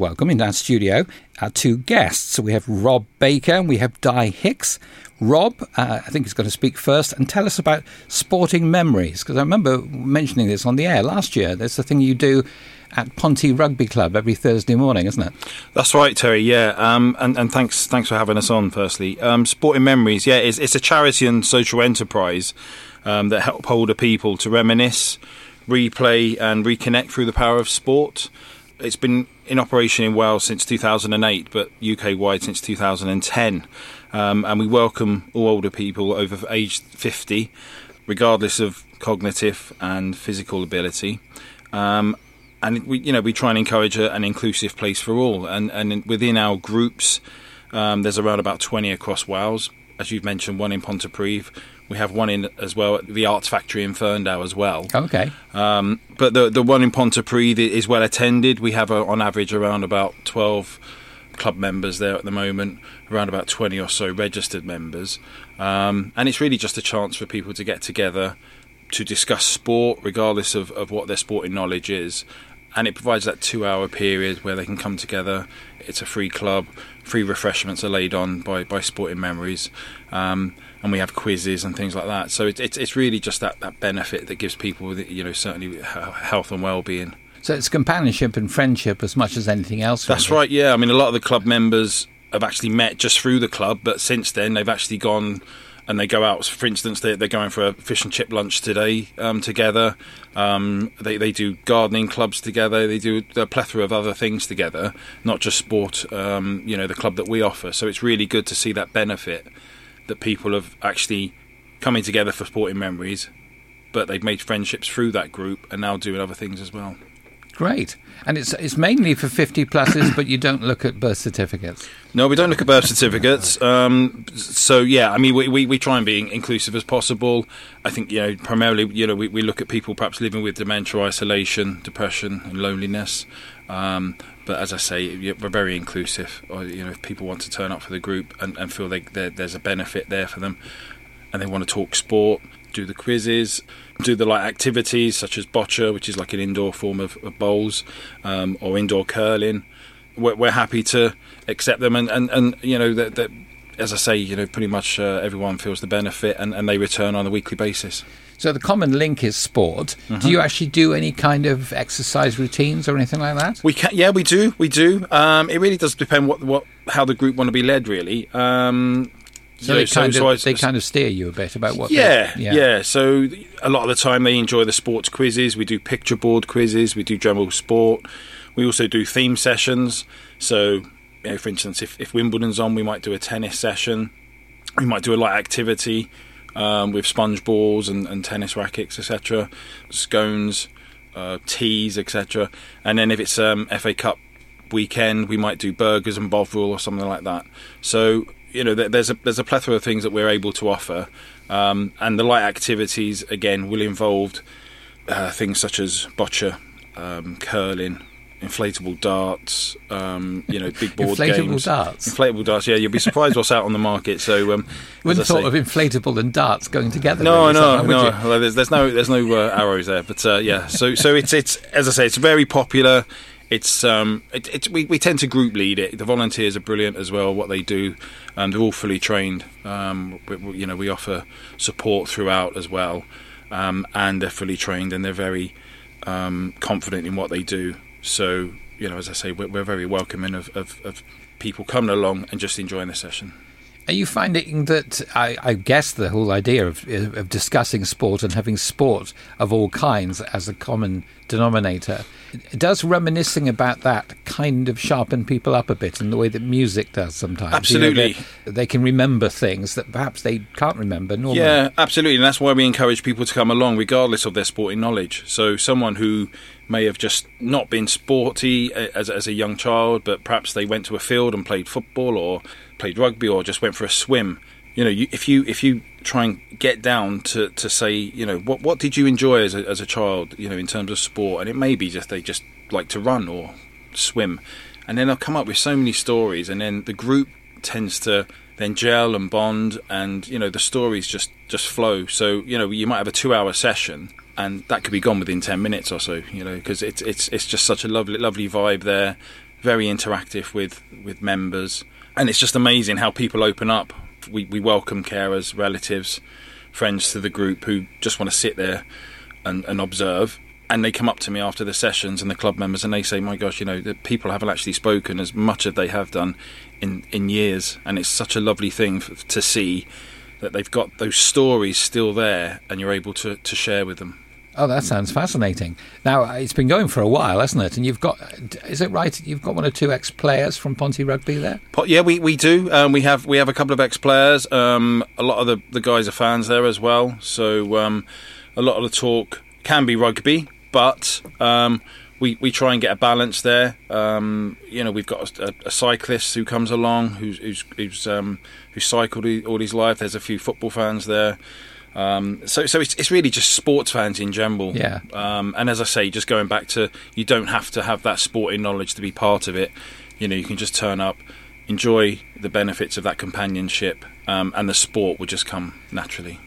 welcome in our studio our two guests. We have Rob Baker and we have Di Hicks. Rob, uh, I think he's going to speak first and tell us about sporting memories because I remember mentioning this on the air last year. There's the thing you do at Ponty Rugby Club every Thursday morning, isn't it? That's right, Terry. Yeah, um, and, and thanks thanks for having us on. Firstly, um, Sporting Memories. Yeah, it's, it's, a charity and social enterprise um, that help older people to reminisce, replay, and reconnect through the power of sport. It's been in operation in Wales since 2008, but UK wide since 2010. Um, and we welcome all older people over age 50, regardless of cognitive and physical ability. Um, and we, you know, we try and encourage a, an inclusive place for all. And, and within our groups, um, there's around about 20 across Wales. As you've mentioned, one in Pontypridd, we have one in as well at the Arts Factory in Ferndale as well. Okay. Um, but the the one in Pontypridd is well attended. We have a, on average around about twelve club members there at the moment, around about twenty or so registered members, um, and it's really just a chance for people to get together to discuss sport, regardless of, of what their sporting knowledge is. And it provides that two hour period where they can come together. It's a free club, free refreshments are laid on by, by Sporting Memories. Um, and we have quizzes and things like that. So it's it's really just that, that benefit that gives people, you know, certainly health and well-being. So it's companionship and friendship as much as anything else. That's right. Yeah, I mean, a lot of the club members have actually met just through the club, but since then they've actually gone and they go out. For instance, they're, they're going for a fish and chip lunch today um, together. Um, they they do gardening clubs together. They do a plethora of other things together, not just sport. Um, you know, the club that we offer. So it's really good to see that benefit that people have actually coming together for sporting memories, but they've made friendships through that group and now doing other things as well. Great. And it's it's mainly for 50 pluses, but you don't look at birth certificates. No, we don't look at birth certificates. Um, so, yeah, I mean, we, we, we, try and be inclusive as possible. I think, you know, primarily, you know, we, we look at people perhaps living with dementia, isolation, depression, and loneliness. Um, but as I say, we're very inclusive. Or, you know, if people want to turn up for the group and, and feel there's a benefit there for them, and they want to talk sport, do the quizzes, do the like activities such as boccia, which is like an indoor form of, of bowls, um, or indoor curling. We're, we're, happy to accept them, and, and, and you know that, that as I say, you know, pretty much uh, everyone feels the benefit, and, and they return on a weekly basis. So the common link is sport. Mm-hmm. Do you actually do any kind of exercise routines or anything like that? We can, yeah, we do, we do. Um, it really does depend what what how the group want to be led, really. Um, so, they, kind so, of, so I, they kind of steer you a bit about what. Yeah, yeah, yeah. So a lot of the time they enjoy the sports quizzes. We do picture board quizzes. We do general sport. We also do theme sessions. So, you know, for instance, if, if Wimbledon's on, we might do a tennis session. We might do a light activity um, with sponge balls and, and tennis rackets, etc., scones, uh, teas, etc. And then if it's um, FA Cup weekend, we might do burgers and bovril or something like that. So you know, there's a there's a plethora of things that we're able to offer, um, and the light activities again will involve uh, things such as boccia, um, curling, inflatable darts, um, you know, big board inflatable games. darts. Inflatable darts. Yeah, you'll be surprised what's out on the market. So, um, wouldn't thought say, of inflatable and darts going together. No, really, no, no. Well, there's, there's, no there's no uh, arrows there, but uh, yeah. So so it's it's as I say, it's very popular. It's um, it, it's we, we tend to group lead it. The volunteers are brilliant as well. What they do, um, they're all fully trained. Um, we, we, you know, we offer support throughout as well, um, and they're fully trained and they're very um, confident in what they do. So, you know, as I say, we're, we're very welcoming of, of, of, people coming along and just enjoying the session. Are you finding that? I, I guess the whole idea of, of, discussing sport and having sport of all kinds as a common denominator does reminiscing about that kind of sharpen people up a bit in the way that music does sometimes. Absolutely, you know, they, they, can remember things that perhaps they can't remember normally. Yeah, absolutely, and that's why we encourage people to come along, regardless of their sporting knowledge. So, someone who may have just not been sporty as, as a young child, but perhaps they went to a field and played football or played rugby or just went for a swim. You know, you, if you if you try and get down to, to say, you know, what what did you enjoy as a, as a child, you know, in terms of sport, and it may be just they just like to run or swim, and then they'll come up with so many stories, and then the group tends to then gel and bond, and you know the stories just just flow. So you know you might have a two hour session, and that could be gone within ten minutes or so, you know, because it's it's it's just such a lovely lovely vibe there very interactive with with members, and it's just amazing how people open up. We we welcome carers, relatives, friends to the group who just want to sit there and, and observe. And they come up to me after the sessions and the club members, and they say, "My gosh, you know, the people haven't actually spoken as much as they have done in in years, and it's such a lovely thing f- to see that they've got those stories still there, and you're able to to share with them." Oh, that sounds fascinating. Now, uh, it's been going for a while, hasn't it? And you've got, is it right? You've got one or two ex players from Ponty Rugby there? Yeah, we, we do. Um, we have we have a couple of ex players. Um, a lot of the, the guys are fans there as well. So um, a lot of the talk can be rugby, but um, we we try and get a balance there. Um, you know, we've got a, a cyclist who comes along who's who's who's, um, who's cycled all his life. There's a few football fans there. Um, so, so it's, it's really just sports fans in general. Yeah. Um, and as I say, just going back to, you don't have to have that sporting knowledge to be part of it. You know, you can just turn up, enjoy the benefits of that companionship, um, and the sport will just come naturally.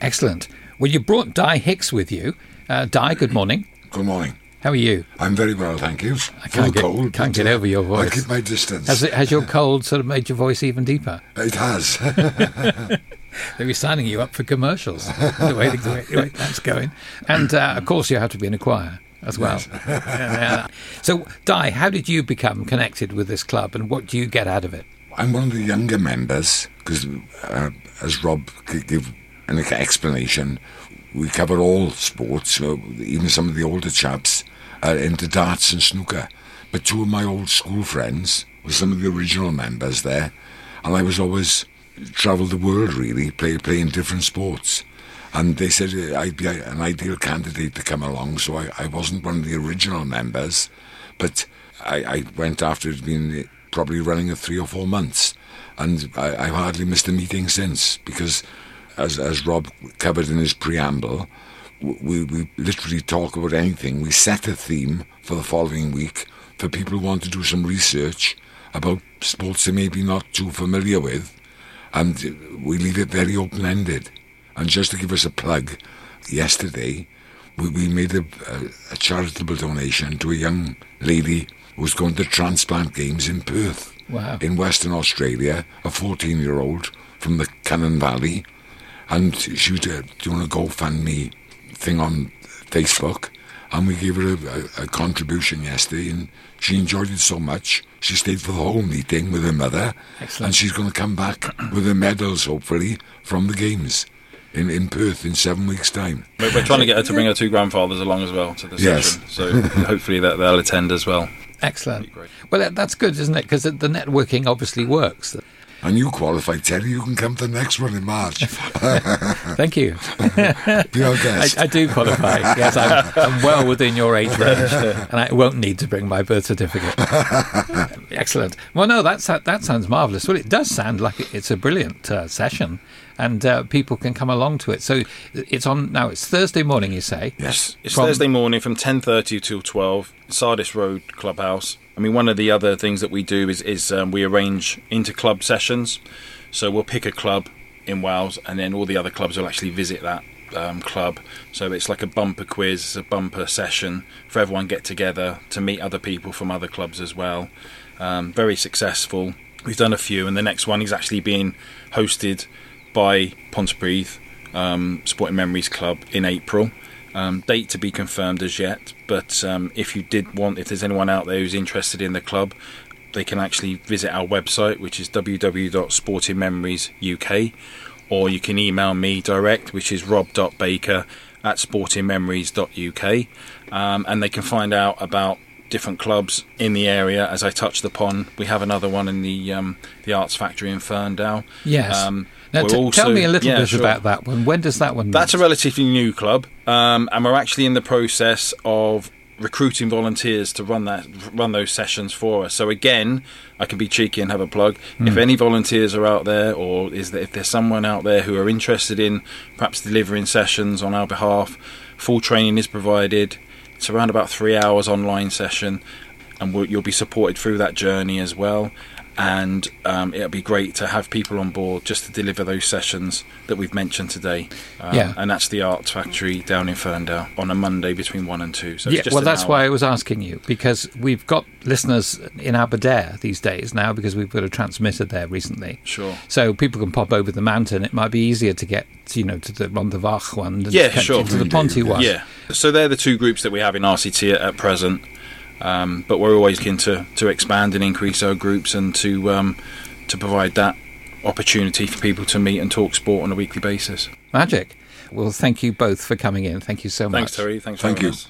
Excellent. Well, you brought Di Hicks with you. Uh, Di, good morning. Good morning. How are you? I'm very well, thank you. I can't, get, cold, can't get over your voice. I keep my distance. Has, it, has your cold sort of made your voice even deeper? It has. They'll be signing you up for commercials, the way, the way, the way that's going. And, uh, of course, you have to be in a choir as well. Yeah. So, Di, how did you become connected with this club and what do you get out of it? I'm one of the younger members because, uh, as Rob gave an explanation, we cover all sports, even some of the older chaps are into darts and snooker. But two of my old school friends were some of the original members there, and I was always travelled the world really, play, playing different sports. And they said uh, I'd be an ideal candidate to come along, so I, I wasn't one of the original members, but I, I went after it had been probably running a three or four months, and I, I've hardly missed a meeting since because, as as Rob covered in his preamble, we we literally talk about anything. We set a theme for the following week for people who want to do some research about sports they may be not too familiar with, and we leave it very open ended. And just to give us a plug, yesterday we, we made a, a, a charitable donation to a young lady who's going to transplant games in Perth, Wow. in Western Australia, a 14 year old from the Cynon Valley. And she was uh, doing a GoFundMe thing on Facebook. And we gave her a, a, a contribution yesterday, and she enjoyed it so much. She stayed for the whole meeting with her mother, Excellent. and she's going to come back with her medals, hopefully, from the games in, in Perth in seven weeks' time. We're, we're trying to get her to bring her two grandfathers along as well to the Yes. session, so hopefully that they'll attend as well. Excellent. Well, that, that's good, isn't it? Because the the networking obviously works. And you qualify, Terry. You can come to the next one in March. Thank you. Be our I, guest. I do qualify. Yes, I'm, I'm well within your age range, and I won't need to bring my birth certificate. Excellent. Well, no, that's that sounds marvelous. Well, it does sound like it's a brilliant uh, session, and uh, people can come along to it. So it's on now. It's Thursday morning, you say? yes. It's From- Thursday morning from 10.30 till 12, Sardis Road Clubhouse. I mean, one of the other things that we do is, is um, we arrange inter-club sessions. So we'll pick a club in Wales and then all the other clubs will actually visit that um, club. So it's like a bumper quiz, a bumper session for everyone get together to meet other people from other clubs as well. Um, very successful. We've done a few and the next one is actually being hosted by Pontypridd um, Sporting Memories Club in April. Um, date to be confirmed as yet, but um, if you did want, if there's anyone out there who's interested in the club, they can actually visit our website, which is www.sportingmemoriesuk, or you can email me direct, which is rob.baker at sportingmemories.uk, um, and they can find out about different clubs in the area. As I touched upon, we have another one in the um, the Arts Factory in Ferndale. Yes. Um, now, t- also- tell me a little yeah, bit sure. about that one. When does that one? That's a relatively new club, um, and we're actually in the process of recruiting volunteers to run that run those sessions for us. So again, I can be cheeky and have a plug. If any volunteers are out there, or is there, if there's someone out there who are interested in perhaps delivering sessions on our behalf, full training is provided. It's around about three hours online session, and we'll, you'll be supported through that journey as well. And um, it'll be great to have people on board just to deliver those sessions that we've mentioned today. Um, Yeah. and that's the Arts Factory down in Ferndale on a Monday between one and two. So it's yeah, just well, that's hour. why I was asking you because we've got listeners in Aberdare these days now because we've got a transmitter there recently. Sure. So people can pop over the mountain. It might be easier to get, you know, to the Rhondda Fach one than Yeah, to sure. to the Ponty one. Yeah. So they're the two groups that we have in RCT at, at present. Um, but we're always keen to, to expand and increase our groups and to um, to provide that opportunity for people to meet and talk sport on a weekly basis. Magic. Well, thank you both for coming in. Thank you so much. Thanks, Terry. Thanks for Thank having you. us.